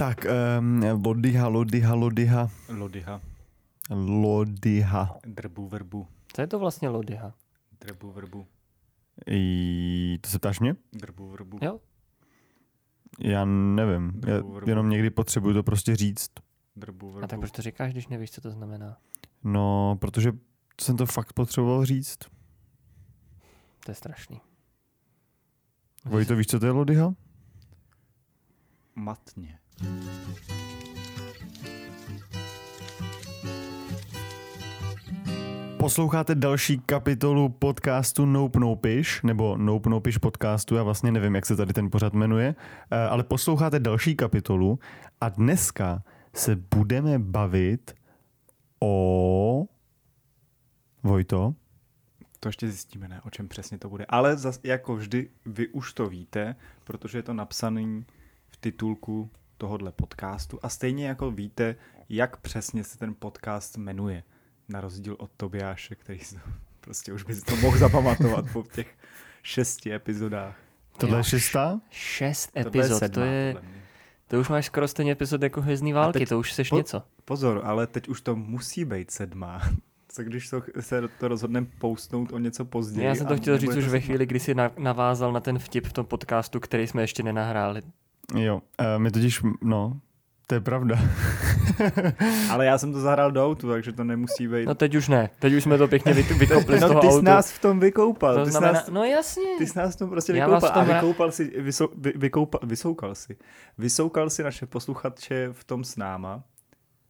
Tak, um, lodyha, lodyha, lodyha, Lodyha. lodyha. Drbu verbu. Co je to vlastně lodyha? Drbu verbu. I, to se ptáš mě? Drbu verbu. Jo. Já nevím. Já Drbu, vrbu. jenom někdy potřebuju to prostě říct. Drbu A tak verbu. proč to říkáš, když nevíš, co to znamená? No, protože jsem to fakt potřeboval říct. To je strašný. Vojto, víš, co to je lodyha? Matně. Posloucháte další kapitolu podcastu Nope Nopish, nebo Nope Nopish podcastu, já vlastně nevím, jak se tady ten pořad jmenuje, eh, ale posloucháte další kapitolu a dneska se budeme bavit o... Vojto? To ještě zjistíme, ne, o čem přesně to bude. Ale zas, jako vždy, vy už to víte, protože je to napsaný v titulku tohohle podcastu a stejně jako víte, jak přesně se ten podcast jmenuje. Na rozdíl od Tobiáše, který si to, prostě už by si to mohl zapamatovat po těch šesti epizodách. Tohle je šestá? Šest Tohle epizod, sedmá, to je, to už máš skoro stejně epizod jako Hvězdný války, teď to už seš po- něco. Pozor, ale teď už to musí být sedmá. Co když to, se to rozhodneme poustnout o něco později? Já jsem to chtěl říct už ve chvíli, kdy jsi na, navázal na ten vtip v tom podcastu, který jsme ještě nenahráli. Jo, uh, my totiž, no, to je pravda. Ale já jsem to zahrál do autu, takže to nemusí být. No teď už ne, teď už jsme to pěkně vy, vykopli z no, toho ty jsi autu. nás v tom vykoupal. to ty, znamená, nás, no jasně. ty jsi nás v tom prostě Já vykoupal. tom a ra- vykoupal si, vysou, vy, vykoupal, vysoukal si. Vysoukal si naše posluchače v tom s náma.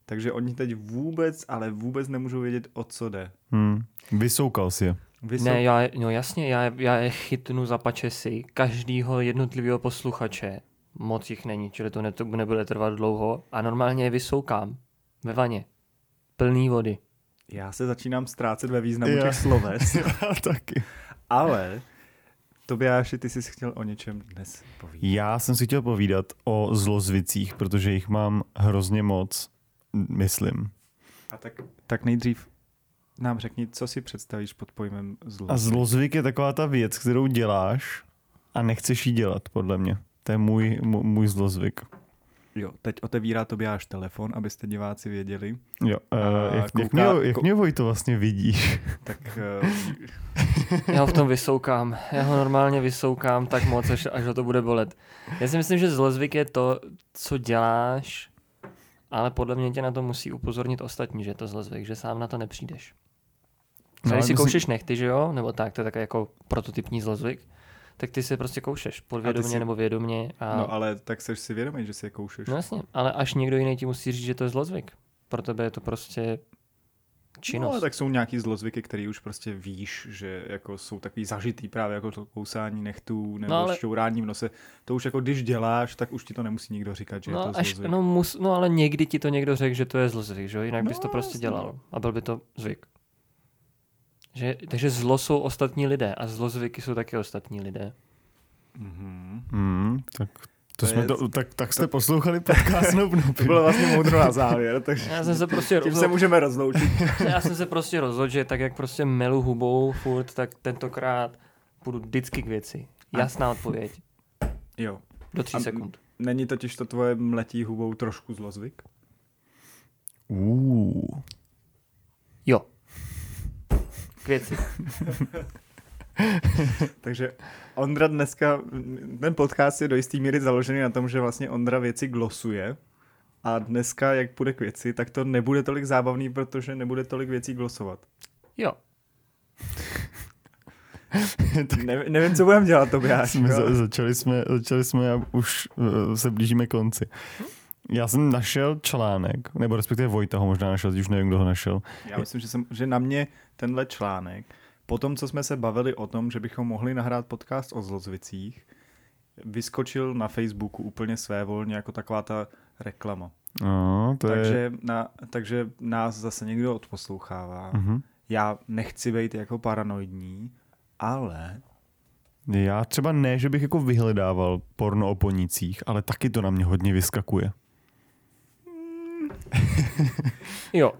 Takže oni teď vůbec, ale vůbec nemůžou vědět, o co jde. Hmm. Vysoukal si je. Vysou... Ne, já, no jasně, já, já je chytnu za pačesy každýho jednotlivého posluchače. Moc jich není, čili to ne, to nebude trvat dlouho. A normálně je vysoukám ve vaně. Plný vody. Já se začínám ztrácet ve významu Já. těch sloves. Já taky. ale, Tobiáši, ty jsi chtěl o něčem dnes povídat. Já jsem si chtěl povídat o zlozvicích, protože jich mám hrozně moc, myslím. A tak, tak nejdřív nám řekni, co si představíš pod pojmem zlo. A zlozvyk je taková ta věc, kterou děláš a nechceš ji dělat, podle mě. To je můj, můj, můj zlozvyk. Jo, teď otevírá Tobiáš telefon, abyste diváci věděli. Jo, A uh, jak, jak, kouká- mě, jak mě Vojto vlastně vidíš? Tak uh, Já ho v tom vysoukám. Já ho normálně vysoukám tak moc, až, až ho to bude bolet. Já si myslím, že zlozvyk je to, co děláš, ale podle mě tě na to musí upozornit ostatní, že je to zlozvyk, že sám na to nepřijdeš. No, No, ale když si myslím- koušeš nechty, že jo? Nebo tak, to je takový jako prototypní zlozvyk. Tak ty si prostě koušeš, podvědomě si- nebo vědomě. A... no ale tak seš si vědomý, že si je koušeš. no jasně, ale až někdo jiný ti musí říct, že to je zlozvyk. Pro tebe je to prostě činnost. No, ale tak jsou nějaký zlozvyky, který už prostě víš, že jako jsou takový zažitý právě jako to kousání nechtů nebo No, no, ale- šťourání v nose. To už jako když děláš, tak už ti to nemusí nikdo říkat, že je No, to až, zlozvyk. no, mus, no ale někdy ti to někdo řekl, že to je zlozvyk, že jo? Jinak bys No, to prostě jasně. dělal a byl by to zvyk. Že, takže zlo jsou ostatní lidé a zlozvyky jsou taky ostatní lidé. Mhm. Hmm, tak to, To jsme je- to, tak, tak jste poslouchali podcast Noob Noob. To bylo vlastně moudro na závěr, takže Já jsem se prostě tím se rozhodl, můžeme rozloučit. já jsem se prostě rozhodl, že tak jak prostě melu hubou furt, tak tentokrát půjdu vždycky k věci. Jasná odpověď. Jo. Do tří A- sekund. Není totiž to tvoje mletí hubou trošku zlozvyk? Uh. K věci. Takže Ondra dneska, ten podcast je do jistý míry založený na tom, že vlastně Ondra věci glosuje a dneska, jak půjde k věci, tak to nebude tolik zábavný, protože nebude tolik věcí glosovat. Jo. Ne, nevím, co budeme dělat, Tobiáš. jsme za, začali, jsme, začali jsme a už uh, se blížíme konci. Já jsem našel článek, nebo respektive Vojta ho možná našel, už nevím, kdo ho našel. Já myslím, že, jsem, že na mě tenhle článek, po tom, co jsme se bavili o tom, že bychom mohli nahrát podcast o zlozvicích, vyskočil na Facebooku úplně svévolně jako taková ta reklama. No, to je... Takže, na, takže nás zase někdo odposlouchává. Mhm. Já nechci být jako paranoidní, ale Já třeba ne, že bych jako vyhledával porno o ponicích, ale taky to na mě hodně vyskakuje. Jo.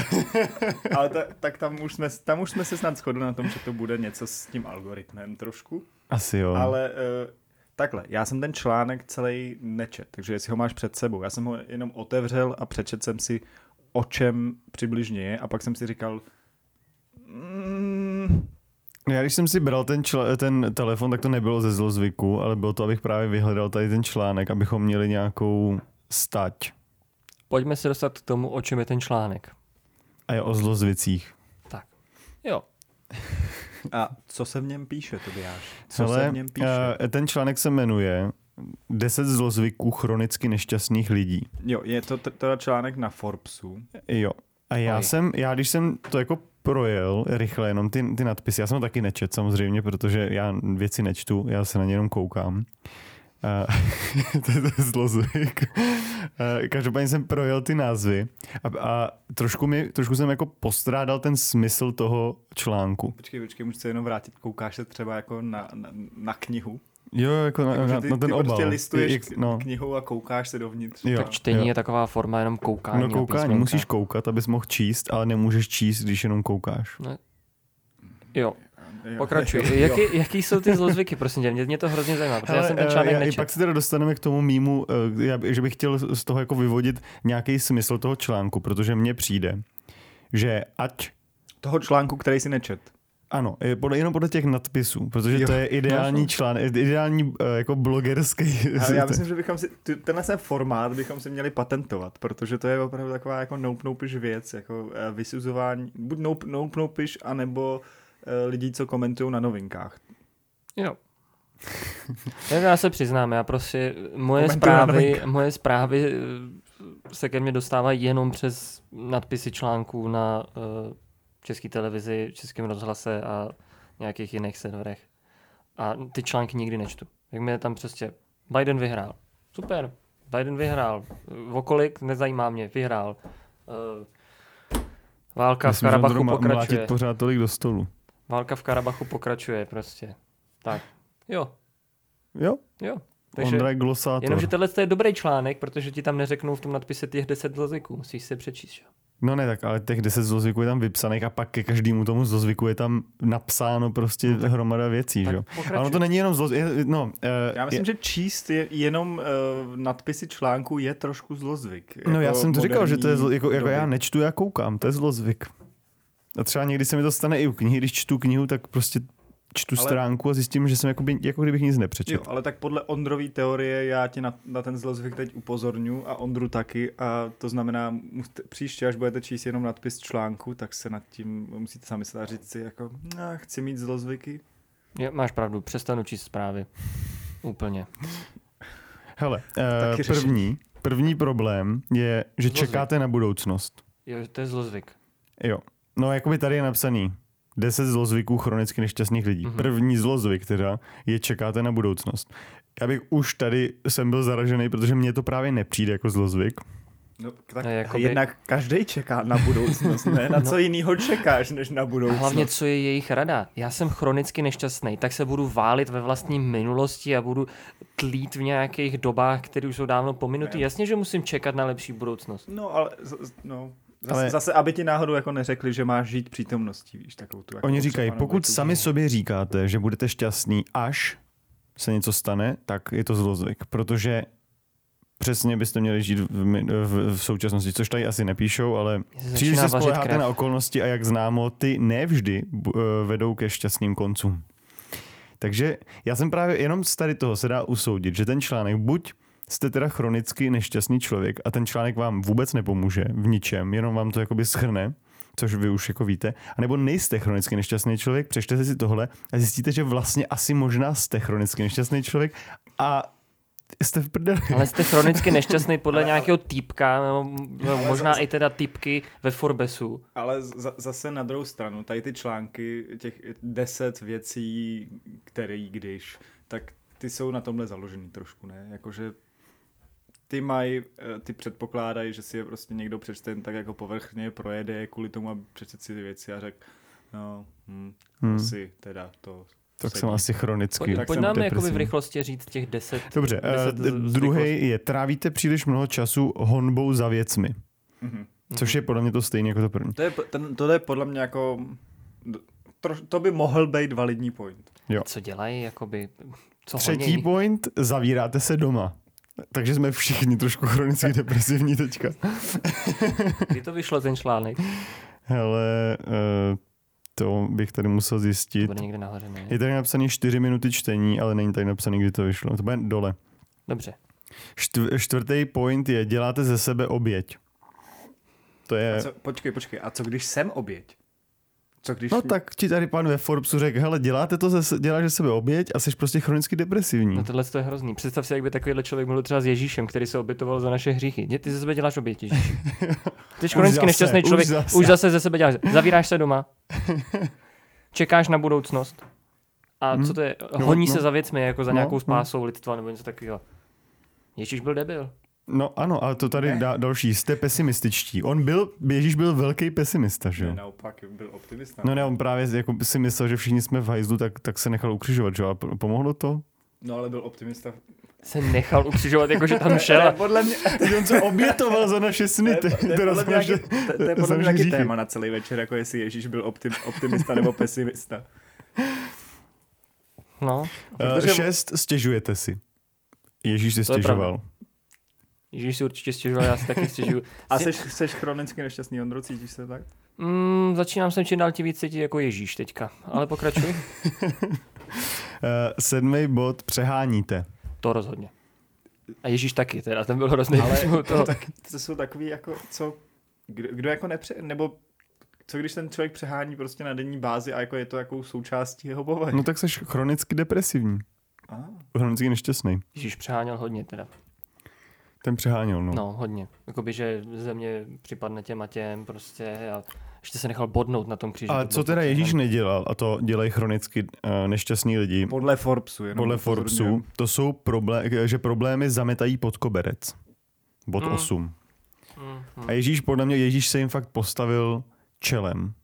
Ale ta, tak tam už, jsme, tam už jsme se snad shodli na tom, že to bude něco s tím algoritmem trošku. Asi jo. Ale uh, takhle, já jsem ten článek celý nečet, takže jestli ho máš před sebou, já jsem ho jenom otevřel a přečet jsem si, o čem přibližně je a pak jsem si říkal, mm, Já když jsem si bral ten, čl- ten telefon, tak to nebylo ze zlozvyku, ale bylo to, abych právě vyhledal tady ten článek, abychom měli nějakou stať. Pojďme se dostat k tomu, o čem je ten článek. A je o zlozvicích. Jo, a co se v něm píše, Tobiáš? Co Hele, se v něm píše? eh, ten článek se jmenuje 10 zlozvyků chronicky nešťastných lidí. Jo, je to teda článek na Forbesu. Jo. A já Oj. jsem, já když jsem to jako projel rychle, jenom ty, ty nadpisy, já jsem to taky nečet samozřejmě, protože já věci nečtu, já se na ně jenom koukám. Uh, to je to je zlozvyk. Uh, každopádně jsem projel ty názvy a, a trošku, mi, trošku jsem jako postrádal ten smysl toho článku. Počkej, počkej, můžu se jenom vrátit, koukáš se třeba jako na, na, na knihu. Jo, jako na, Jako, na, ty, na ten ty obal. prostě listuješ Jak- no. knihu a koukáš se dovnitř. Jo, tak čtení jo. je taková forma jenom koukání No koukání, musíš koukat, abys mohl číst, ale nemůžeš číst, když jenom koukáš. Jo, Jo, pokračuj. Jaký, jaký jsou ty zlozvyky, prosím tě? Mě, mě to hrozně zajímá, protože já jsem ten eh, článek já, i nečetl. pak se teda dostaneme k tomu mýmu, eh, já, že bych chtěl z toho jako vyvodit nějaký smysl toho článku, protože mně přijde, že ať Toho článku, který si nečet. ano, je podle, jenom podle těch nadpisů, protože Jo. to je ideální No. článek, ideální eh, jako blogerský. Ale já myslím, že bychom si, tenhle ten formát bychom si měli patentovat, protože to je opravdu taková jako nope noupiš věc, jako eh, vysuzování, buď nope, nope noupiš, anebo eh, lidí, co komentují na novinkách. Jo. Tak já se přiznám, já prostě, moje zprávy, moje zprávy eh, se ke mně dostávají jenom přes nadpisy článků na uh, české televizi, českém rozhlase a nějakých jiných serverech. A ty články nikdy nečtu. Jak mě tam prostě, Biden vyhrál. Super, Biden vyhrál. Vokolik, nezajímá mě, vyhrál. Uh, válka v Myslím, on Karabachu pokračuje. pořád tolik do stolu. Válka v Karabachu pokračuje prostě. Tak, jo, Jo, jo. Takže, Ondra je glosátor. jenomže tohle je dobrý článek, protože ti tam neřeknou v tom nadpise těch 10 zlozvyků. Musíš si přečíst, že? jo? No ne, tak ale těch 10 zlozvyků je tam vypsaných a pak ke každému tomu zlozvyku je tam napsáno prostě No tak- hromada věcí, že jo. Pokračuj. to není jenom zloz... je- No, eh, Já myslím, je, že číst je jenom uh, nadpisy článku je trošku zlozvyk. no já jako jsem to říkal, že to je zlo, jako, jako já nečtu, já koukám, to je zlozvyk. A třeba někdy se mi to stane i u knihy, když čtu knihu, tak prostě čtu Ale- stránku a zjistím, že jsem jako, by, jako kdybych nic Jo, nepřečetl. ale tak podle Ondrový teorie já tě na, na ten zlozvyk teď upozorňu a Ondru taky a to znamená, musíte, příště, až budete číst jenom nadpis článku, tak se nad tím musíte sami se říct si jako, no, chci mít zlozvyky. Je, máš pravdu, přestanu číst zprávy. Úplně. Hele, eh, první, první problém je, že Zlozvyk. čekáte na budoucnost. Jo, to je zlozvyk. Jo. No, jakoby tady je napsaný 10 zlozvyků chronicky nešťastných lidí. Mhm. Mm-hmm. První zlozvyk teda je čekáte na budoucnost. Já bych už tady jsem byl zaražený, protože mně to právě nepřijde jako zlozvyk. No, tak No, jakoby- jednak každý čeká na budoucnost, ne? Na co jiného čekáš, než na A budoucnost. hlavně, co je jejich rada? Já jsem chronicky nešťastný, tak se budu válit ve vlastní minulosti a budu tlít v nějakých dobách, které už jsou dávno pominuty. Ne. Jasně, že musím čekat na lepší budoucnost. No, ale no, zase, Ale- zase, aby ti náhodou jako neřekli, že máš žít přítomností, víš, takovou tu. Jako Oni říkají, pokud větu. sami sobě říkáte, že budete šťastný, až se něco stane, tak je to zlozvyk, protože přesně byste měli žít v, v, v současnosti, což tady asi nepíšou, ale příliš se spoleháte krev. na okolnosti a jak známo, ty nevždy eh, vedou ke šťastným koncům. Takže já jsem právě jenom z tady toho se dá usoudit, že ten článek buď jste teda chronicky nešťastný člověk a ten článek vám vůbec nepomůže v ničem, jenom vám to jakoby schrne, což vy už jako víte, anebo nejste chronicky nešťastný člověk, přečtete si tohle a zjistíte, že vlastně asi možná jste chronicky nešťastný člověk a jste v prdeli. Ale jste chronicky nešťastný podle nějakého týpka, nebo, možná zase- i teda týpky ve Forbesu. Ale za, zase na druhou stranu, tady ty články, těch deset věcí, který když, tak ty jsou na tomhle založený trošku, ne? Jakože ty mají, eh, ty předpokládají, že si je prostě někdo přečte jen tak jako povrchně, projede je kvůli tomu, aby přečet si ty věci a řekl, no, hm, Hmm. asi teda to Tak jsem asi chronicky. Pojď, pojď nám jakoby v rychlosti říct těch deset. Dobře, deset uh, z- druhý je, trávíte příliš mnoho času honbou za věcmi, Mhm. což je podle mě to stejné jako to první. To je, ten, to je podle mě jako, to, to by mohl být validní point. Jo. Co dělají, jakoby, Co Třetí honějí? point, zavíráte se doma. Takže jsme všichni trošku chronicky depresivní teďka. Kdy to vyšlo ten článek? Hele, eh, to bych tady musel To zjistit. bude někde nahoře, ne? Je tady napsaný 4 minuty čtení, ale není tady napsaný, kdy to vyšlo. To bude dole. Dobře. Štv- čtvrtý point je, děláte ze sebe oběť. To A je... co, počkej, počkej, a co když jsem oběť? Co když... No tak ti tady pan ve Forbesu řekl, hele, děláte to, ze, děláš ze sebe oběť a jsi prostě chronicky depresivní. No tohle to je hrozný. Představ si, jak by takovýhle člověk mluvil třeba s Ježíšem, který se obětoval za naše hříchy. Dě- Ty ze sebe děláš oběť, Ježíši. Ty jsi chronicky zase, nešťastný už člověk, zase. už zase ze sebe děláš. Zavíráš se doma, čekáš na budoucnost. A Hmm. co to je? No, Honí no. se za věcmi, jako za No, nějakou no. spásou lidstva nebo něco takového. Ježíš byl debil. No ano, ale to tady Ne. dá, další, jste pesimističtí. On byl, Ježíš byl velký pesimista, že Ne, jo? naopak, byl optimista. No ne, on právě jako si myslel, že všichni jsme v hajzlu, tak, tak se nechal ukřižovat, že jo? A pomohlo to? no ale byl optimista. Se nechal ukřižovat, jakože tam šel. a- podle mě... Teď on se obětoval za naše sny. To je, to podle mě nějaký, to, to téma na celý večer, jako jestli Ježíš byl optim, optimista nebo pesimista. No, Uh, Protože- šest, stěžujete si. Ježíš To je stěžoval. Ježíš si určitě stěžoval, já si taky stěžuju. A Si- jsi, jsi chronicky nešťastný, Ondro, cítíš se tak? Mm, začínám sem čím dál tím víc cítit jako Ježíš teďka. Ale pokračuj. Uh, sedmý bod, přeháníte. To rozhodně. A Ježíš taky, teda ten byl hrozný. Ale toho. tak to jsou takový jako, co, kdo, kdo jako nepře, nebo co když ten člověk přehání prostě na denní bázi a jako je to jako součástí jeho povahy? No tak jsi chronicky depresivní. Ah. Chronicky nešťastný. Ježíš přeháněl hodně teda. Ten přeháněl, no. No, hodně. Jakoby, že země připadne těm a těm prostě a ještě se nechal bodnout na tom kříži. Ale To co teda Ježíš nedělal, a to dělají chronicky uh, nešťastní lidi, Podle Forbesu. Jenom podle. Forbesu, to jsou problémy, že problémy zametají pod koberec. Bod Mm. 8. Mm, mm. A Ježíš, podle mě, Ježíš se jim fakt postavil čelem.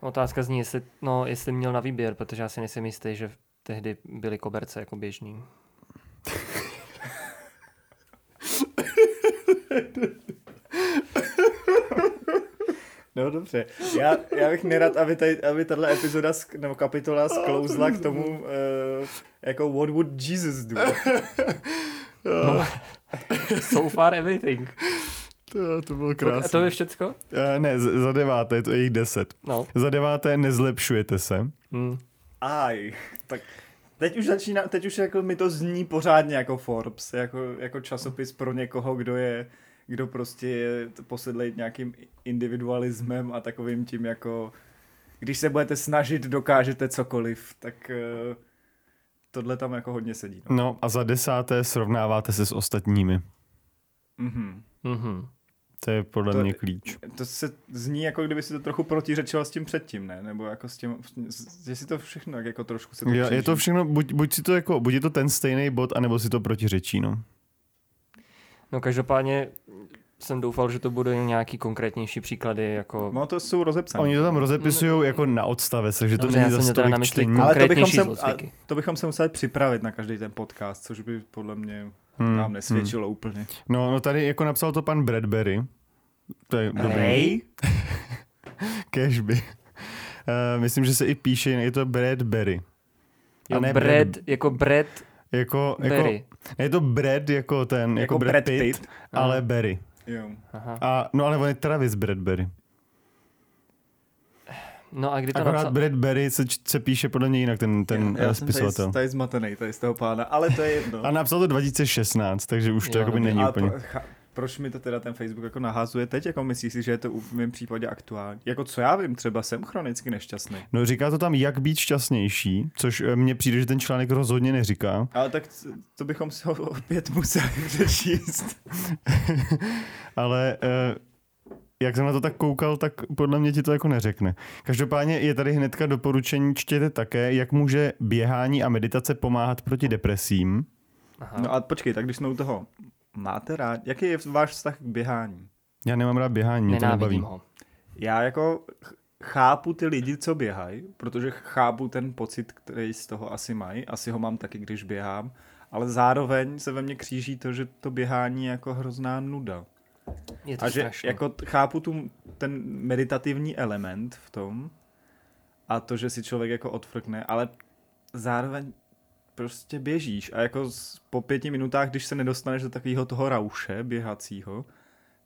Otázka zní, jestli, no, jestli měl na výběr, protože já si nejsem jistý, že tehdy byly koberce jako běžný. No dobře. Já, já bych nerad, aby, tady, aby tahle epizoda sk- nebo kapitola sklouzla k tomu, uh, jako what would Jesus do? No. so far everything. To, to bylo A to je všecko? Uh, ne, za deváté, to je jich deset. No. Za deváté nezlepšujete se. Mm. Aj, tak teď už začíná, teď už jako mi to zní pořádně jako Forbes, jako, jako časopis pro někoho, kdo je, kdo prostě je posedlej nějakým individualismem a takovým tím jako, když se budete snažit, dokážete cokoliv, tak uh, tohle tam jako hodně sedí. No. No a za desáté srovnáváte se s ostatními. Mhm. Mhm. To je podle To- mě klíč. To se zní jako kdyby si to trochu protiřečilo s tím předtím, ne? Nebo jako s tím, že si to všechno tak jako trošku se to Je, je to všechno, buď, buď, si to jako, buď je to ten stejný bod, anebo si to protiřečí, no. No každopádně jsem doufal, že to bude nějaký konkrétnější příklady, jako... No to jsou rozepsané. Oni to tam rozepisují jako na odstavec, takže to není já za jsem měl teda stolik na mysli čtení. Ale to bychom, se, a to bychom se museli připravit na každý ten podcast, což by podle mě Hmm, nám nesvědčilo úplně. No, no tady jako napsal to pan Bradbury. To je dobrý. Ray? Cashby. Uh, myslím, že se i píše, je to Bradbury. A Jo, ne Brad, jako Brad Jako, jako, Berry. je to Brad jako ten, jako, Jako Brad, Brad Pitt, Pitt. ale Berry. Jo. Aha. A, no ale on je Travis Bradbury. No a kdy to Akorát napsal? Bradbury se, se píše podle něj jinak, ten, ten Já eh, jsem tady, spisovatel. tady zmatený, tady z toho pána, ale to je jedno. A napsal to 2016, takže už to Jo, jakoby není A úplně. pro, proč mi to teda ten Facebook jako nahazuje teď? Jako myslíš si, že je to v mém případě aktuální? Jako co já vím, třeba jsem chronicky nešťastný. No říká to tam, jak být šťastnější, což eh, mně přijde, že ten článek rozhodně neříká. Ale tak to bychom si ho opět museli přečíst. Ale eh, jak jsem na to tak koukal, tak podle mě ti to jako neřekne. Každopádně je tady hnedka doporučení, čtěte také, jak může běhání a meditace pomáhat proti depresím. Aha. No a počkej, tak když jsme u toho, máte rád, jaký je váš vztah k běhání? Já nemám rád běhání, mě to nebaví. Nenávidím ho. Já jako ch- chápu ty lidi, co běhají, protože chápu ten pocit, který z toho asi mají. Asi ho mám taky, když běhám. Ale zároveň se ve mně kříží to, že to běhání je jako hrozná nuda. Je to A že strašný. jako chápu tu, ten meditativní element v tom a to, že si člověk jako odfrkne, ale zároveň prostě běžíš a jako z- po pěti minutách, když se nedostaneš do takového toho rauše běhacího,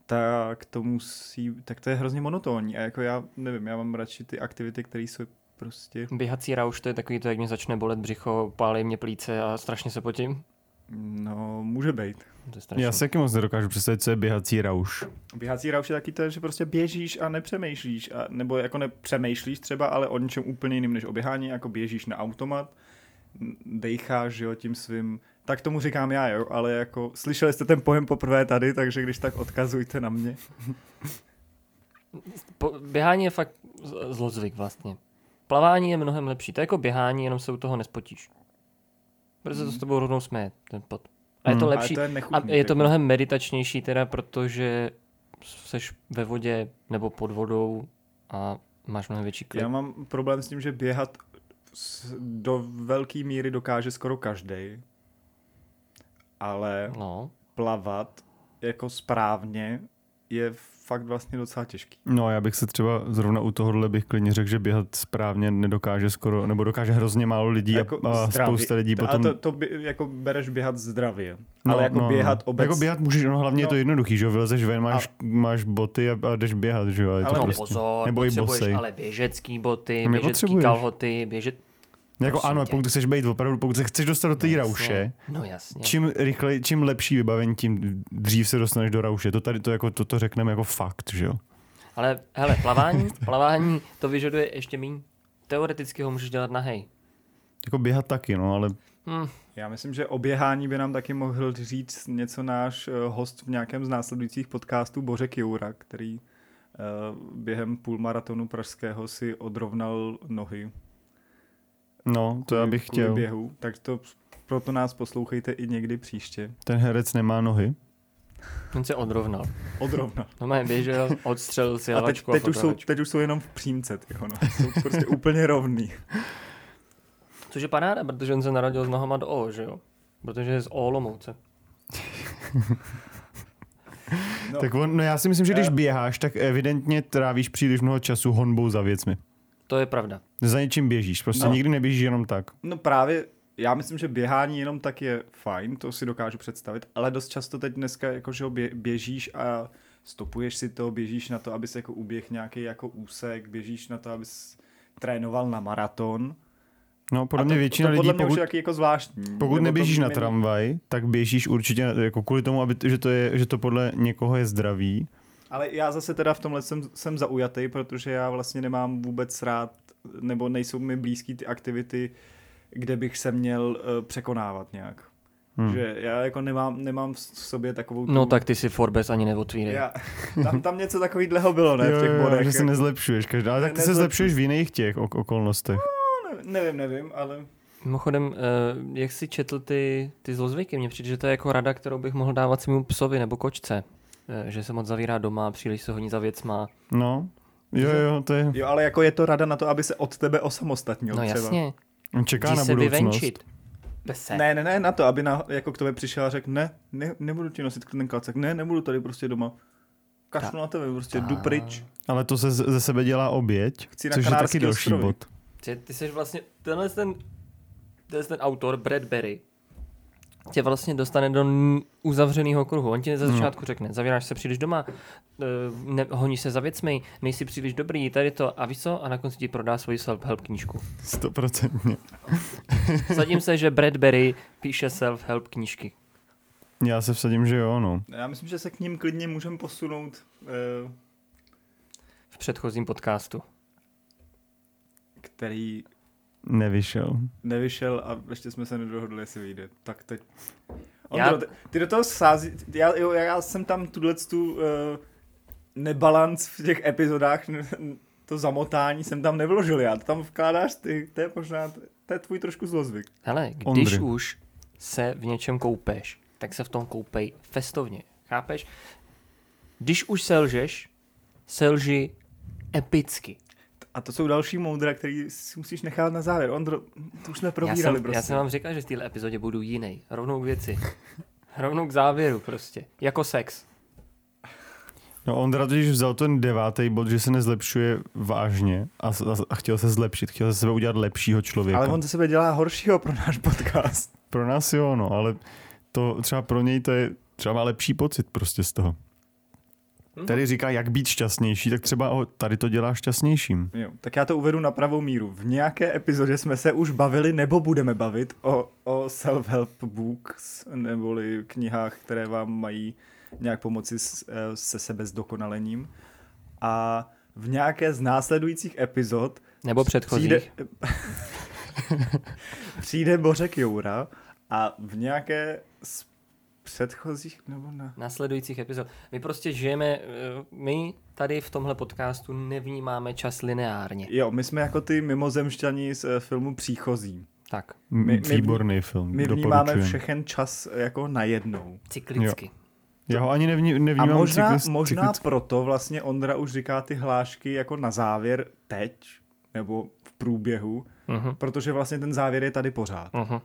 tak to musí, tak to je hrozně monotónní a jako já nevím, já mám radši ty aktivity, které jsou prostě, Běhací rauš, to je takový to, jak mě začne bolet břicho, pálí mě plíce a strašně se potím. no, může být. Já se taky moc nedokážu představit, co je běhací rauš. Běhací rauš je taky to, že prostě běžíš a nepřemýšlíš, a, nebo jako nepřemýšlíš třeba, ale o něčem úplně jiným než o běhání, jako běžíš na automat, n- dejcháš, jo, tím svým, tak tomu říkám já, jo, ale jako slyšeli jste ten pojem poprvé tady, takže když tak odkazujte na mě. Po, běhání je fakt zlozvyk vlastně. Plavání je mnohem lepší. To je jako běhání, jenom se u toho nespotíš. Protože to s tebou rovnou směje, ten pot. A je to Hmm. lepší. To je A nechutný. je to jako. mnohem meditačnější teda, protože seš ve vodě nebo pod vodou a máš mnohem větší klid. Já mám problém s tím, že běhat do velké míry dokáže skoro každý, ale No, plavat jako správně je fakt vlastně docela těžký. No já bych se třeba zrovna u tohohle bych klidně řekl, že běhat správně nedokáže skoro, nebo dokáže hrozně málo lidí a, a zdravě. spousta lidí To- potom... A to, to by, jako bereš běhat zdravě, No, ale jako no, běhat no. obecně. Jako běhat můžeš, no hlavně je to No. jednoduchý, že jo, vylezeš ven, máš, máš boty a, a jdeš běhat, že jo. a je to Ale no prostě- pozor, nebo i bosej. ale běžecký boty, No, běžecký kalhoty, běžet... Jako prosím ano, tě. pokud chceš být opravdu, pokud se chceš dostat do té No, rauše. No jasně. čím rychleji, čím lepší vybavení, tím dřív se dostaneš do rauše. To tady to jako, toto řekneme jako fakt, že jo. Ale hele, plavání, plavání to vyžaduje ještě méně. Teoreticky ho můžeš dělat nahej. Jako běhat taky, no, ale Hm, Já myslím, že o běhání by nám taky mohl říct něco náš eh, host v nějakém z následujících podcastů Bořek Joura, který eh, během půlmaratonu pražského si odrovnal nohy. No, to já bych chtěl. běhu, tak to proto nás poslouchejte i někdy příště. Ten herec nemá nohy. on se odrovnal. Odrovnal. No má běžel, odstřelil si A teď, a, teď, už jsou, teď už jsou jenom v přímce, tyjo, no. Jsou prostě úplně rovný. Což je paráda, protože on se narodil s nohama do O, že jo? Protože je z Olomouce. No. Tak on, no já si myslím, že když Eh. běháš, tak evidentně trávíš příliš mnoho času honbou za věcmi. To je pravda. Za něčím běžíš, prostě No. nikdy neběžíš jenom tak. No právě, já myslím, že běhání jenom tak je fajn, to si dokážu představit, ale dost často teď dneska jako, že ho bě, běžíš a stopuješ si to, běžíš na to, abys jako uběh nějaký jako úsek, běžíš na to, abys trénoval na maraton. No, podle a mě to, většina to podle lidí, mě pokud, taky jako zvláštní. pokud neběžíš to na tramvaj, tak běžíš určitě jako kvůli tomu, aby, že, to je, že to podle někoho je zdravý. Ale já zase teda v tomhle jsem, jsem zaujatý, protože já vlastně nemám vůbec rád, nebo nejsou mi blízký ty aktivity, kde bych se měl uh, překonávat nějak. Hmm. Že já jako nemám, nemám v sobě takovou tu... No tak ty si Forbes ani neotvírej. Já, tam, tam něco takového bylo, ne, Jo, v těch jo, jo, bodech. že se nezlepšuješ každá, ale Ne- tak ty se nezlepšuj. zlepšuješ v jiných těch ok- okolnostech. No, ne, nevím, nevím, ale Mimochodem, uh, jak jsi četl ty, ty zlozvyky, mně přijde, že to je jako rada, kterou bych mohl dávat svému psovi nebo kočce. Uh, že se moc zavírá doma, příliš se honí za věcma. No, jo, jo, to je, jo, ale jako je to rada na to, aby se od tebe osamostatnil No třeba. jasně, on čeká jdi na se budoucnost. vyvenčit. Ne, ne, ne, na to, aby na, jako k tobě přišel a řekl, ne, ne, nebudu ti nosit ten klacek, ne, nebudu tady prostě doma. Kašlu na tebe, prostě jdu Ta- pryč. Ale to se ze sebe dělá oběť, Chci na což je taky další bod. Ty, ty jsi vlastně, tenhle ten, tenhle ten autor, Bradbury, tě vlastně dostane do uzavřeného kruhu. On ti ze Hmm. začátku řekne, zavíráš se příliš doma, eh, ne, honíš se za věcmi, nejsi příliš dobrý, tady to a víš co? A na konci ti prodá svoji self-help knížku. Stoprocentně. Sadím se, že Bradbury píše self-help knížky. Já se vsadím, že jo, no. Já myslím, že se k ním klidně můžeme posunout, eh, V předchozím podcastu. který Nevyšel. nevyšel a ještě jsme se nedohodli, jestli vyjde. Tak teď. Já- ty, ty do toho sází, já, jo, já jsem tam tuhle tu uh, nebalans v těch epizodách, to zamotání jsem tam nevložil já, to tam vkládáš ty, to je možná, to je tvůj trošku zlozvyk. Hele, když Ondry. už se v něčem koupeš, tak se v tom koupej festovně. Chápeš? Když už selžeš, selži epicky. A to jsou další moudra, který si musíš nechat na závěr. Ondro, to už jsme Já probírali jsem, prostě. já jsem vám říkal, že v téhle epizodě budu jiný. Rovnou k věci. Rovnou k závěru prostě. Jako sex. No Ondra totiž vzal ten devátý bod, že se nezlepšuje vážně a, a, a chtěl se zlepšit, chtěl ze sebe udělat lepšího člověka. Ale on ze sebe dělá horšího pro náš podcast. Pro nás jo, no, ale to třeba pro něj to je třeba má lepší pocit prostě z toho. Mhm. Tady říká, jak být šťastnější, tak třeba o, tady to dělá šťastnějším. Jo, tak já to uvedu na pravou míru. V nějaké epizodě jsme se už bavili nebo budeme bavit o, o self-help books, neboli knihách, které vám mají nějak pomoci s, eh, se sebezdokonalením. A v nějaké z následujících epizod Nebo předchozích. přijde, přijde Bořek Joura a v nějaké z předchozích nebo na... následujících epizod. My prostě žijeme, eh, my tady v tomhle podcastu nevnímáme čas lineárně. Jo, my jsme jako ty mimozemšťani z eh, filmu Příchozí. Tak, My- my- Výborný film, My vnímáme všechen čas jako najednou. cyklicky. Já ho ani nevní, A nevnímám možná, cyklist, možná cyklicky. proto vlastně Ondra už říká ty hlášky jako na závěr teď, nebo v průběhu, Uh-huh. protože vlastně ten závěr je tady pořád. Uh-huh.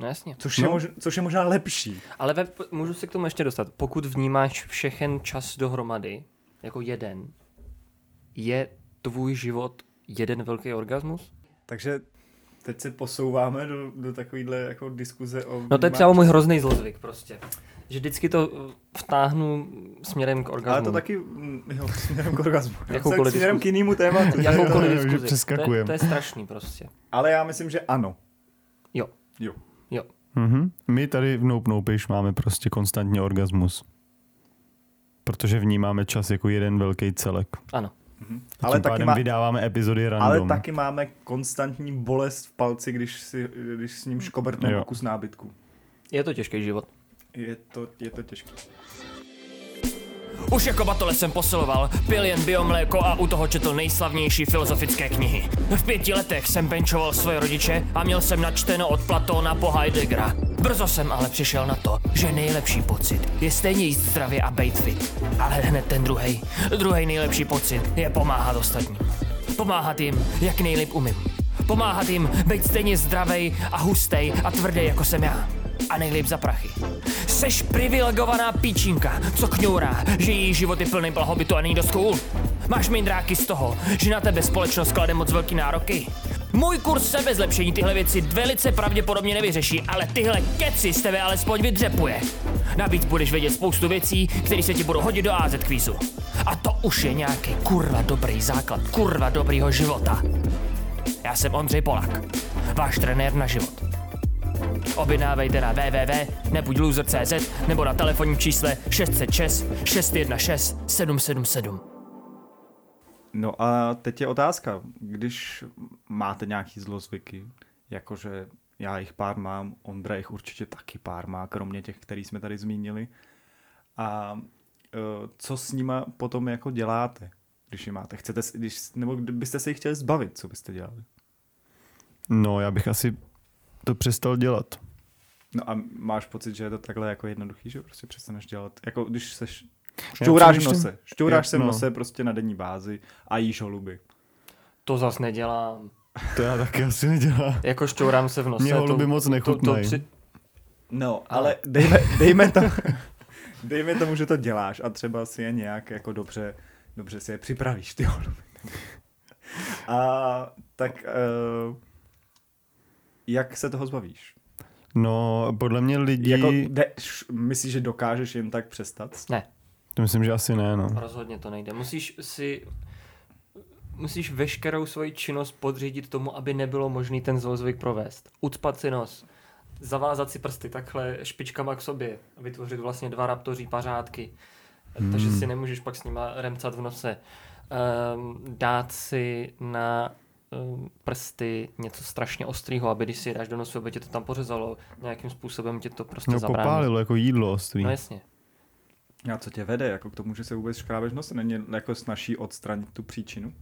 No jasně. Což, je, No. mož, což je možná lepší. Ale ve, můžu se k tomu ještě dostat. Pokud vnímáš všechen čas dohromady, jako jeden, je tvůj život jeden velký orgasmus? Takže teď se posouváme do, do takovýhle jako diskuze o... No to je třeba můj hrozný zlozvyk prostě. Že vždycky to uh, vtáhnu směrem k orgasmu. Ale to taky, mm, jo, směrem k orgasmu. Jakoukoliv směrem diskuzi. k jinému tématu. Jakoukoliv diskuzi. To je, přeskakujeme. to je strašný prostě. Ale já myslím, že ano. Jo. Jo. Mhm. My tady v Nope Nopiš máme prostě konstantně orgasmus. Protože vnímáme čas jako jeden velký celek. Ano. Mhm. Ale tím taky, má, vydáváme epizody random. ale taky máme konstantní bolest v palci, když, si, když s ním škobertneme Jo. kus nábytku. Je to těžký život. Je to, je to těžké. Už jako batole jsem posiloval, pil jen biomléko a u toho četl nejslavnější filozofické knihy. V pěti letech jsem benčoval svoje rodiče a měl jsem načteno od Platóna po Heideggera. Brzo jsem ale přišel na to, že nejlepší pocit je stejně jíst zdravě a bejt fit. Ale hned ten druhý, druhý nejlepší pocit je pomáhat ostatním. Pomáhat jim, jak nejlíp umím. Pomáhat jim být stejně zdravej a hustej a tvrdý jako jsem já. A nejlíp za prachy. Seš privilegovaná píčinka, co kňourá, že její život je plný blahobytu a není dost cool. Máš mindráky z toho, že na tebe společnost klade moc velký nároky. Můj kurz sebezlepšení tyhle věci velice pravděpodobně nevyřeší, ale tyhle keci z tebe alespoň vydřepuje. Navíc budeš vědět spoustu věcí, které se ti budou hodit do AZ kvízu. A to už je nějaký kurva dobrý základ, kurva dobrýho života. Já jsem Ondřej Polak, váš trenér na život. Objednávejte na www.nebuďloser.cz nebo na telefonním čísle 606 616 777. No a teď je otázka, když máte nějaký zlozvyky, jakože já jich pár mám, Ondra jich určitě taky pár má, kromě těch, který jsme tady zmínili. A e, co s nima potom jako děláte, když je máte? Chcete, s- když, nebo kdybyste se jich chtěli zbavit, co byste dělali? No, já bych asi to přestal dělat. No a máš pocit, že je to takhle jako jednoduchý, že prostě přestaneš dělat, jako když seš, šťouráš v nose, šťouráš se v no. nose prostě na denní bázi a jíš holuby. To zas nedělám. To já taky asi nedělám. Jako šťourám se v nose. Mě holuby to, moc to, to nechutnají. při... No, ale dejme, dejme, to, dejme tomu, že to děláš a třeba si je nějak jako dobře, dobře si je připravíš, ty holuby. A tak uh, jak se toho zbavíš? No, podle mě lidi... Jako, de, myslíš, že dokážeš jen tak přestat? Ne, To myslím, že asi ne, no. rozhodně to nejde. Musíš si musíš veškerou svoji činnost podřídit tomu, aby nebylo možný ten zlozvyk provést. Ucpat si nos, zavázat si prsty takhle špičkama k sobě, a vytvořit vlastně dva raptoří pařádky, hmm. takže si nemůžeš pak s nima remcat v nose. Um, dát si na prsty něco strašně ostrého, aby když si je dáš do nosu, aby tě to tam pořezalo, nějakým způsobem tě to prostě No, zabrání. popálilo jako jídlo ostrý. No jasně. A co tě vede jako k tomu, že se vůbec škrábeš nos? Není jako snaží odstranit tu příčinu?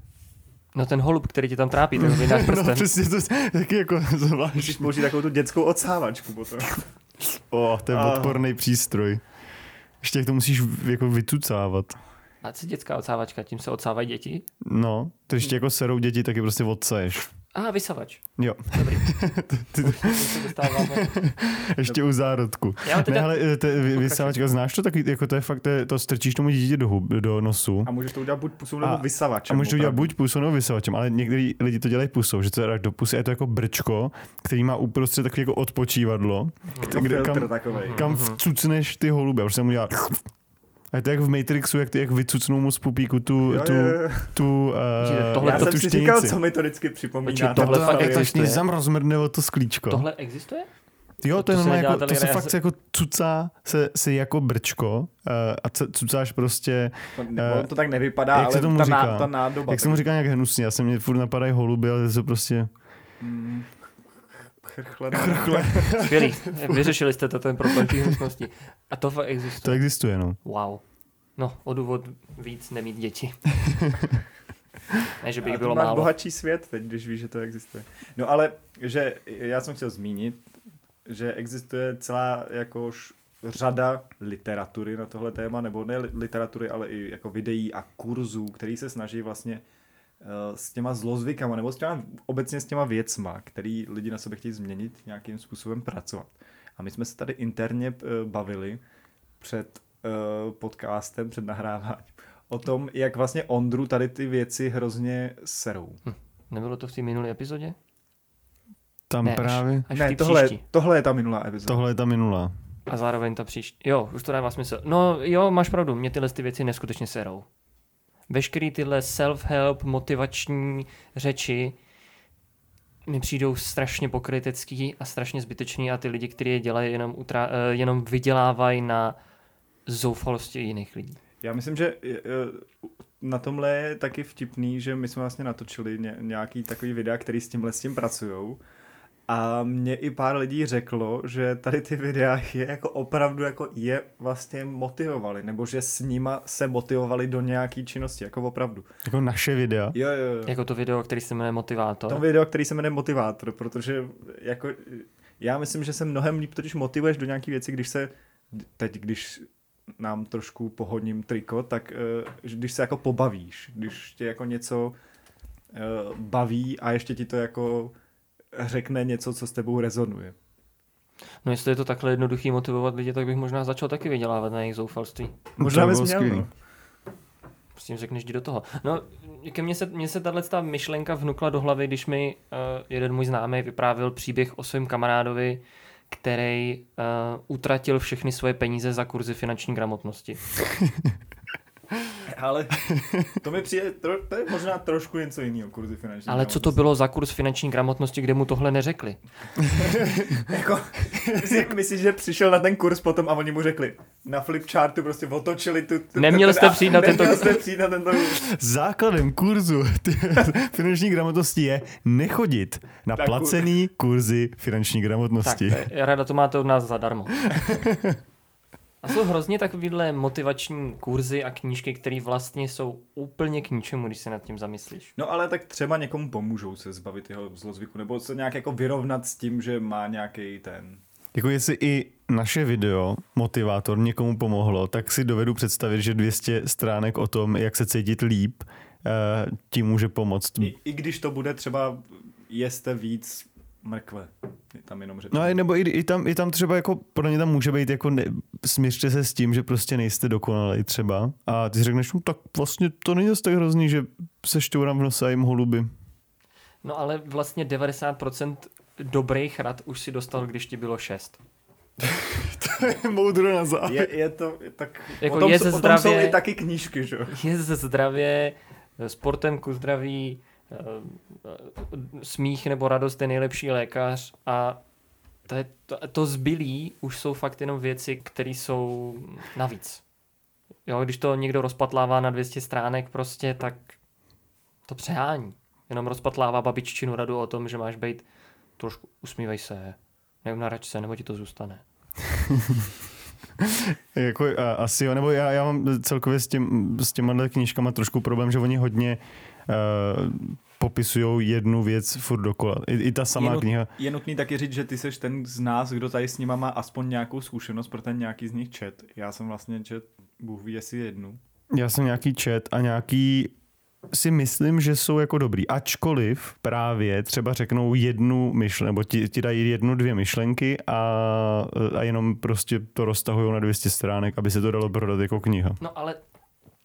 No ten holub, který tě tam trápí, ten ho vydáš No, prstem. přesně to je taky jako zvlášť. Musíš použít takovou tu dětskou odsávačku potom. O, to je odporný přístroj. Ještě jak to musíš jako vytucávat. A co dětská odsávačka, tím se odsávají děti? No, to ještě jako serou děti, taky prostě odsaješ. Aha, vysavač. Jo, Dobrý. Už se dostáváme. ještě u zárodku. Já mám Ne, teda... ale te, vy- vysavačka, znáš to taky, jako to je fakt, to, je, to strčíš tomu dítě do, hub, do nosu. A můžeš to udělat buď pusou A- nebo A vysavačem. můžeš to udělat buď pusou nebo vysavačem, ale některý lidi to dělají pusou, že to dáš do pusy a je to jako brčko, který má uprostřed takový jako odpočívadlo, To kde, kam, kam vcucneš ty holuby. A prostě mu dělá... A je to jak v Matrixu, jak, ty, jak vycucnou mu z pupíku tu, Jo, tu, jo, jo. tu, uh, tohle Já to jsem tu si říkal, štěnici. co mi to vždycky připomíná. Počkej, tohle to, fakt existuje? zam rozmrdne o to sklíčko. Tohle existuje? Jo, to, to je se normálně jako, to se fakt se- se jako cucá se, se jako brčko uh, a c- cucáš prostě, To, on to tak nevypadá, jak se ale tomu ta, říká? ná, ta nádoba. jak se mu říká nějak hnusně, já se mě furt napadají holuby, ale to jsou prostě Mm, chrchle. Skvělý. Vyřešili jste to ten problém těch hnusností. A to fakt to existuje. existuje, no. Wow. No, o důvod víc nemít děti. ne, že by A jich to bylo máš málo. bohatší svět teď, když víš, že to existuje. No ale, že já jsem chtěl zmínit, že existuje celá jakož řada literatury na tohle téma, nebo ne li- literatury, ale i jako videí a kurzů, který se snaží vlastně eh, s těma zlozvykama, nebo s těma, obecně s těma věcma, který lidi na sebe chtějí změnit, nějakým způsobem pracovat. A my jsme se tady interně eh, bavili před eh, podcastem, před nahráváním, o tom, jak vlastně Ondru tady ty věci hrozně serou. Nebylo to v té minulé epizodě? Tam Ne, až- právě, Až v ne, tohle, příští. tohle je ta minulá epizoda. tohle je ta minulá. A zároveň ta příští. Jo, už to dává smysl. No jo, máš pravdu, mě tyhle ty věci neskutečně serou. Veškerý tyhle self-help, motivační řeči mi přijdou strašně pokrytecký a strašně zbytečný a ty lidi, kteří je dělají, jenom, utrá, eh, jenom vydělávají na zoufalosti jiných lidí. Já myslím, že eh, na tomhle je taky vtipný, že my jsme vlastně natočili ně, nějaký takový videa, který s tímhle s tím pracujou. A mě i pár lidí řeklo, že tady ty videa je jako opravdu jako je vlastně motivovali, nebo že s nima se motivovali do nějaký činnosti, jako opravdu. Jako naše videa. Jo, jo, jo. Jako to video, který se jmenuje Motivátor. To video, který se jmenuje Motivátor, protože jako, já myslím, že se mnohem líp totiž motivuješ do nějaký věci, když se, teď když nám trošku pohodním triko, tak eh, když se jako pobavíš, když tě jako něco eh, baví a ještě ti to jako řekne něco, co s tebou rezonuje. No jestli je to takhle jednoduchý motivovat lidi, tak bych možná začal taky vydělávat na jejich zoufalství. Možná bys bylo měl, no. S tím řekneš, jdi do toho. No, ke mně se, mně se tahle ta myšlenka vnukla do hlavy, když mi uh, jeden můj známý vyprávěl příběh o svém kamarádovi, který uh, utratil všechny svoje peníze za kurzy finanční gramotnosti. Ale to mi přijde, tro, to je možná trošku něco jiného, kurzy finanční. Ale co to bylo za kurz finanční gramotnosti, kde mu tohle neřekli? Jako, myslíš, myslíš, že přišel na ten kurz potom a oni mu řekli, na flipchartu prostě otočili tu... tu Neměl jste přijít na tento- Neměl jste přijít na tento Základem kurzu finanční gramotnosti je nechodit na placený kurzy finanční Tak, gramotnosti. eh, ráda to máte od nás zadarmo. A jsou hrozně takovýhle motivační kurzy a knížky, které vlastně jsou úplně k ničemu, když se nad tím zamyslíš. No ale tak třeba někomu pomůžou se zbavit jeho zlozvyku, nebo se nějak jako vyrovnat s tím, že má nějaký ten... Jako jestli i naše video, motivátor, někomu pomohlo, tak si dovedu představit, že 200 stránek o tom, jak se cítit líp, eh, ti může pomoct. I, I když to bude třeba jeste víc mrkve, je tam jenom řečeno. No a nebo i, i, tam, i tam třeba jako, pro ně tam může být jako ne, směřte se s tím, že prostě nejste dokonalý třeba a ty si řekneš, no tak vlastně to není tak hrozný, že se šťourám v nose a jim holuby. No ale vlastně 90% dobrých rad už si dostal, když ti bylo 6. Moudro na závěr. Je, je to tak... Jako o tom, je ze o tom jsou zdravě- i taky knížky, že jo? Je ze zdravě, sportem ku zdraví, eh, smích nebo radost je nejlepší lékař a to, je, to, to zbylý už jsou fakt jenom věci, které jsou navíc. Jo, když to někdo rozpatlává na 200 stránek prostě, tak to přehání. Jenom rozpatlává babiččinu radu o tom, že máš být trošku usmívej se, neunarač se, nebo ti to zůstane. Jako, a, asi jo, nebo já, já mám celkově s, tím, s těma knížkama trošku problém, že oni hodně popisují jednu věc furt dokola. I, i ta samá Je nut- kniha. Je nutný taky říct, že ty seš ten z nás, kdo tady s nima má aspoň nějakou zkušenost, pro ten nějaký z nich čet. Já jsem vlastně čet, Bůh ví, jestli jednu. Já jsem nějaký čet a nějaký si myslím, že jsou jako dobrý. Ačkoliv právě třeba řeknou jednu myšlenku, nebo ti, ti dají jednu, dvě myšlenky a, a jenom prostě to roztahují na 200 stránek, aby se to dalo prodat jako kniha. No ale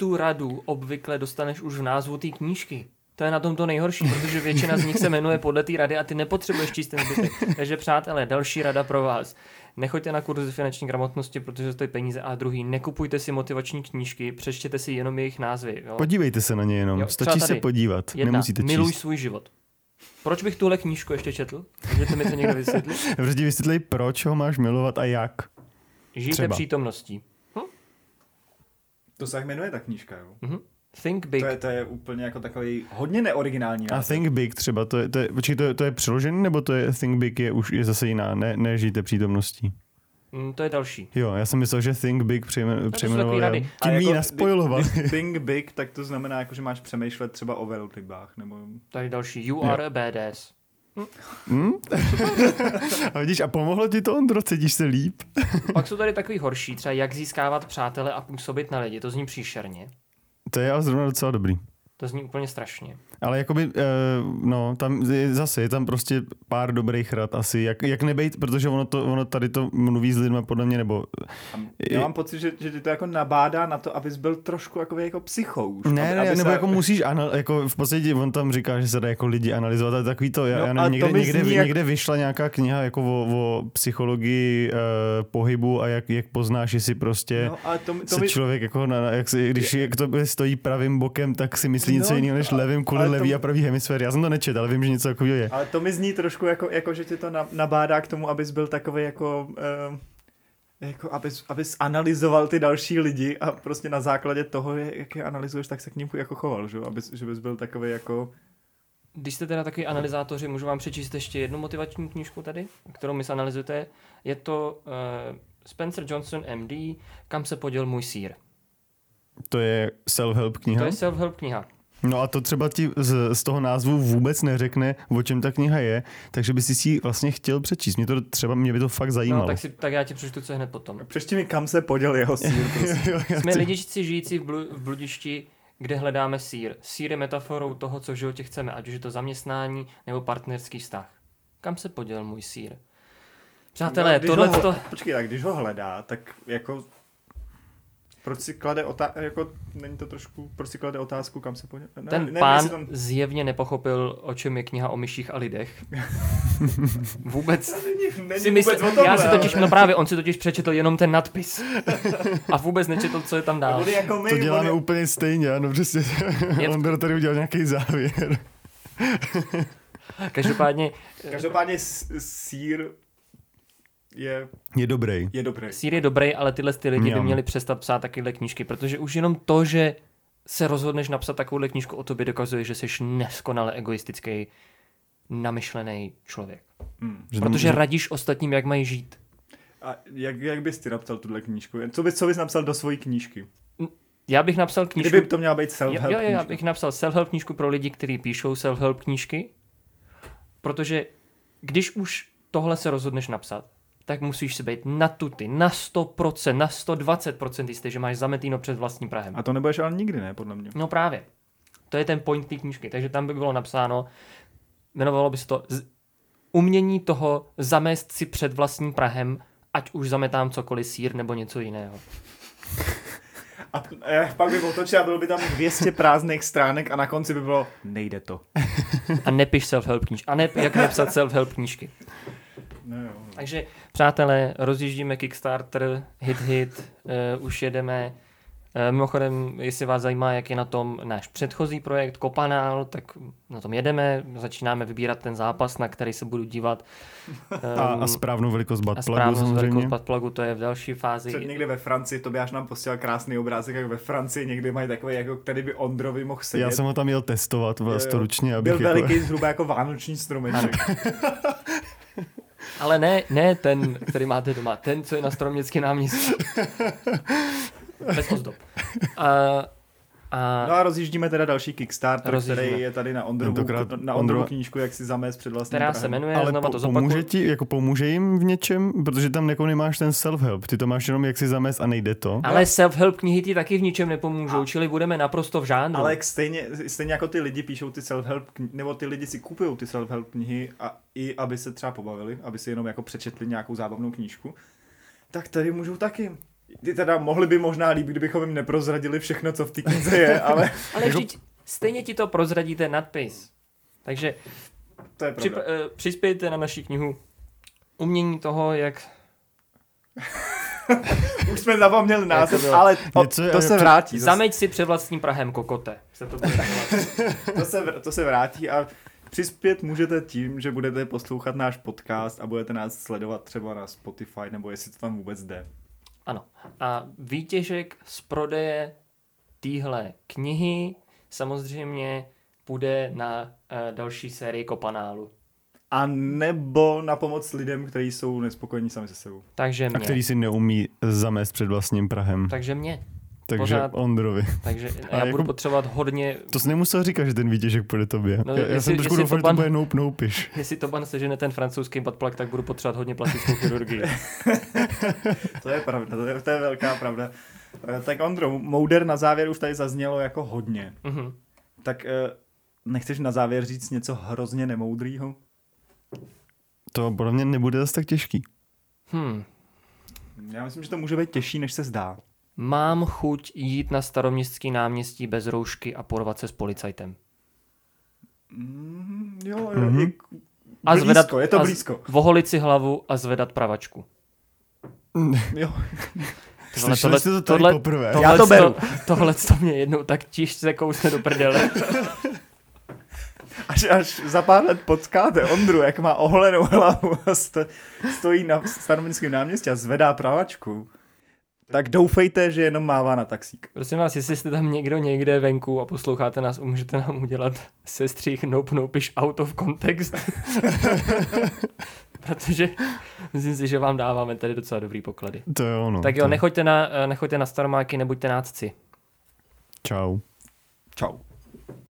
tu radu obvykle dostaneš už v názvu té knížky. To je na tom to nejhorší, protože většina z nich se jmenuje podle té rady a ty nepotřebuješ číst ten zbytek. Takže přátelé, další rada pro vás. Nechoďte na kurzy finanční gramotnosti, protože to stojí peníze. A druhý, nekupujte si motivační knížky, přečtěte si jenom jejich názvy. Jo? Podívejte se na ně jenom, Jo, stačí se podívat, Jedna, nemusíte miluj číst. svůj život. Proč bych tuhle knížku ještě četl? Můžete mi to někdo vysvětlit? Prostě vysvětlej, proč ho máš milovat a jak. Žijte Třeba. přítomností. To se tak jmenuje ta knížka, jo? Mhm. Think big. To je, to je úplně jako takový hodně neoriginální A. Think Big třeba, to je, to je, počkej, to je, to je přeložený, nebo to je Think Big je už je zase jiná, ne, nežijte přítomností. Mm, to je další. Jo, já jsem myslel, že Think Big přejmen, takový přejmenoval. rady. já. A Tím jako, jako, naspojiloval. když Think big, tak to znamená, jako, že máš přemýšlet třeba o velrybách, nebo... To je další. You are a badass. Hm? a vidíš, a pomohlo ti to, Ondro, cítíš se líp? Pak jsou tady takový horší, třeba jak získávat přátele a působit na lidi. To zní příšerně. To je ale zrovna docela dobrý. To zní úplně strašně. Ale jakoby, uh, no, tam je, zase je tam prostě pár dobrých rad asi, jak, jak nebejt, protože ono, to, ono tady to mluví s lidmi podle mě, nebo A já mám pocit, že, že ti to jako nabádá na to, abys byl trošku jako, jako psycho už. Ne, aby, ne, aby nebo se- jako musíš, anal, jako v podstatě on tam říká, že se dá jako lidi analyzovat, ale takový to, já, No já nevím, to někde, někde, jak- někde vyšla nějaká kniha jako o, o psychologii uh, pohybu a jak, jak poznáš, jestli prostě No, ale to, to se mi, člověk jako, na, na- jak si, když jak to stojí pravým bokem, tak si myslí něco No, jiného než a- levým kvůli to- levý a pravý hemisféry. Já jsem to nečetl, ale vím, že něco takového je. ale to mi zní trošku jako, jako že tě to na- nabádá k tomu, abys byl takový jako... Uh, jako abys, abys analyzoval ty další lidi a prostě na základě toho, jak je analyzuješ, tak se k ním jako choval, že? Abys, že bys byl takový jako... Když jste teda takový analyzátoři, můžu vám přečíst ještě jednu motivační knížku tady, kterou mi zanalizujete. Je to uh, Spencer Johnson MD, Kam se poděl můj sír. To je self-help To kniha. je self-help kniha. No a to třeba ti z, z toho názvu vůbec neřekne, o čem ta kniha je, takže by si si ji vlastně chtěl přečíst. Mě to třeba, mě by to fakt zajímalo. No, tak, si, tak já ti přečtu, co je hned potom. Přečti mi, kam se poděl jeho sír, prostě. Jo, já Jsme lidičci žijící v, blu, v bludišti, kde hledáme sír. Sír je metaforou toho, co v životě chceme, ať už je to zaměstnání nebo partnerský vztah. Kam se poděl můj sír? Přátelé, No, tohle to... Počkej, tak když ho hledá, tak jako... Proč si klade otázku, jako není to trošku, proč si klade otázku, kam se poděl? Ne, Ten nevím, pán tam- zjevně nepochopil, o čem je kniha o myších a lidech. Vůbec Není, není si vůbec myslím, o tomhle, já si totiž, ale- no právě, on si totiž přečetl jenom ten nadpis. A vůbec nečetl, co je tam dál. On jako my, To on děláme je, úplně stejně, ano, přesně. Je- Ondra tady udělal nějaký závěr. Každopádně Každopádně sír je, Je dobrý. je dobrý. sír je dobrý, ale tyhle ty lidi by Mňam. měli přestat psát takovéhle knížky, protože už jenom to, že se rozhodneš napsat takovouhle knížku o tobě, dokazuje, že jsi neskonale egoistický, namyšlený člověk. Hmm. Protože že- radíš ostatním, jak mají žít. A jak, jak bys ty napsal tuhle knížku? Co bys, co bys napsal do svojí knížky? Já bych napsal knížku... Kdyby to měla být self-help jo, jo, já knížka. bych napsal self-help knížku pro lidi, kteří píšou self-help knížky, protože když už tohle se rozhodneš napsat, tak musíš si být na tuty, na 100%, na 120% jistý, že máš zametíno před vlastním Prahem. A to nebudeš ale nikdy, ne, podle mě. No právě. To je ten point té knížky. Takže tam by bylo napsáno, jmenovalo by se to umění toho zamést si před vlastním Prahem, ať už zametám cokoliv sír nebo něco jiného. A eh, pak by otočil a bylo by tam 200 prázdných stránek a na konci by bylo, nejde to. A nepiš self-help knížky. A ne, jak nepsat self-help knížky. No, jo. Takže, přátelé, rozjíždíme Kickstarter, hit hit, uh, už jedeme. Uh, mimochodem, jestli vás zajímá, jak je na tom náš předchozí projekt Kopanál, tak na tom jedeme, začínáme vybírat ten zápas, na který se budu dívat. A, Um, a správnou velikost a buttplugu správnou samozřejmě. velikost buttplugu, to je v další fázi. Před někdy ve Francii, to by až nám posílal krásný obrázek, jak ve Francii někdy mají takový, jako který by Ondrovi mohl sedět. Já jsem ho tam jel testovat vlastně ručně, abych Byl jako... veliký, zhruba jako vánoční stromeček. Ale ne, ne ten, který máte doma, ten, co je na Stromnický náměstí. Bez ozdob. A A No a rozjíždíme teda další Kickstarter, Rozjíždíme. který je tady na Ondrovu, Tentokrát na Ondrovu Ondro- knížku, jak si zamést před vlastním která se prahem. jmenuje, Ale znova po, to zopakuju. pomůže ti, jako pomůže jim v něčem, protože tam jako nemáš ten self-help, ty to máš jenom jak si zamést a nejde to. Ale self-help knihy ti taky v ničem nepomůžou, čili budeme naprosto v žánru. Ale jak stejně, stejně jako ty lidi píšou ty self-help knihy, nebo ty lidi si kupují ty self-help knihy a i aby se třeba pobavili, aby si jenom jako přečetli nějakou zábavnou knížku, tak tady můžou taky. Ty teda mohli by možná líp, kdybychom jim neprozradili všechno, co v té knize je, ale Ale vždyť stejně ti to prozradí ten nadpis. Takže to je přip, uh, přispějte na naši knihu Umění toho, jak... Už jsme zapomněli název, bylo. ale o, Něco to se vrátí. Zase, Zameď si před vlastním prahem kokote. Se to to, se, vr- to se vrátí a přispět můžete tím, že budete poslouchat náš podcast a budete nás sledovat třeba na Spotify, nebo jestli to tam vůbec jde. Ano. A výtěžek z prodeje téhle knihy samozřejmě půjde na uh, další sérii Kopanálu. A nebo na pomoc lidem, kteří jsou nespokojení sami se sebou. Takže A mě. který si neumí zamést před vlastním prahem. Takže mě. Takže pořád- Ondrovi. Takže Ale já jako- budu potřebovat hodně To jsi nemusel říkat, že ten výtěžek půjde tobě. No, No, já, já jestli- jsem trošku doufal, že to to pan- bude nope, noupiš. Jestli to ban sežene ten francouzský buttplug, tak budu potřebovat hodně plastickou chirurgii. To je pravda, to je, to je velká pravda. Eh, Tak Ondro, Mouder na závěr už tady zaznělo jako hodně. Mhm. Tak eh, nechceš na závěr říct něco hrozně nemoudrýho? To podle mě nebude zase tak těžký. Hmm. Já myslím, že to může být těžší, než se zdá. Mám chuť jít na staroměstský náměstí bez roušky a porvat se s policajtem. Mm, jo, jo, Mhm. mm-hmm. A blízko, zvedat, je to a z- blízko. Voholit si hlavu a zvedat pravačku. Jo. Ty vole, Slyšeli jste to tady tohle- poprvé? tohle Já to beru. Tohle to mě jednou tak těžce kousne do prdele. Až, až za pár let potkáte Ondru, jak má oholenou hlavu a sto, stojí na staroměstském náměstí a zvedá pravačku, tak doufejte, že jenom mává na taxík. Prosím vás, jestli jste tam někdo někde venku a posloucháte nás, můžete nám udělat sestřih nope nopiš out of context. Protože myslím si, že vám dáváme tady docela dobrý poklady. To je ono. Tak jo, to... nechoďte na, nechoďte na staromáky, nebuďte nácci. Čau. Čau.